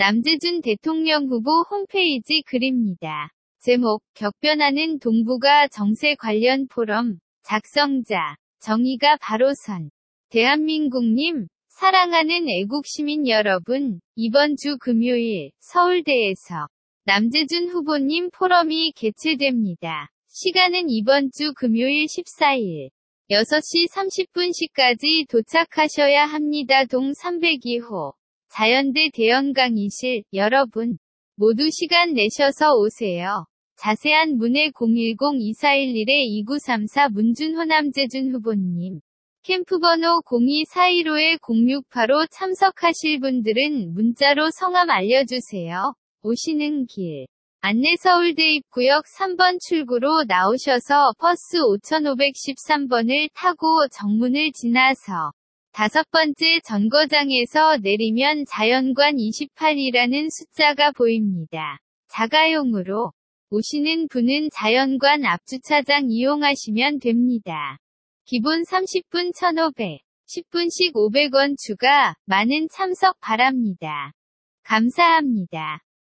남재준 대통령 후보 홈페이지 글입니다. 제목, 격변하는 동북아 정세 관련 포럼, 작성자, 정의가 바로 선. 대한민국님, 사랑하는 애국 시민 여러분, 이번 주 금요일, 서울대에서 남재준 후보님 포럼이 개최됩니다. 시간은 이번 주 금요일 14일, 6시 30분시까지 도착하셔야 합니다. 동 302호. 자연대 대형 강의실, 여러분. 모두 시간 내셔서 오세요. 자세한 문의 010-2411-2934 문준 호 남재준 후보님. 캠프 번호 02415-0685 참석하실 분들은 문자로 성함 알려주세요. 오시는 길. 안내 서울대 입구역 3번 출구로 나오셔서 버스 5513번을 타고 정문을 지나서 다섯 번째 정거장에서 내리면 자연관 28이라는 숫자가 보입니다. 자가용으로 오시는 분은 자연관 앞주차장 이용하시면 됩니다. 기본 30분 1,500, 10분씩 500원 추가, 많은 참석 바랍니다. 감사합니다.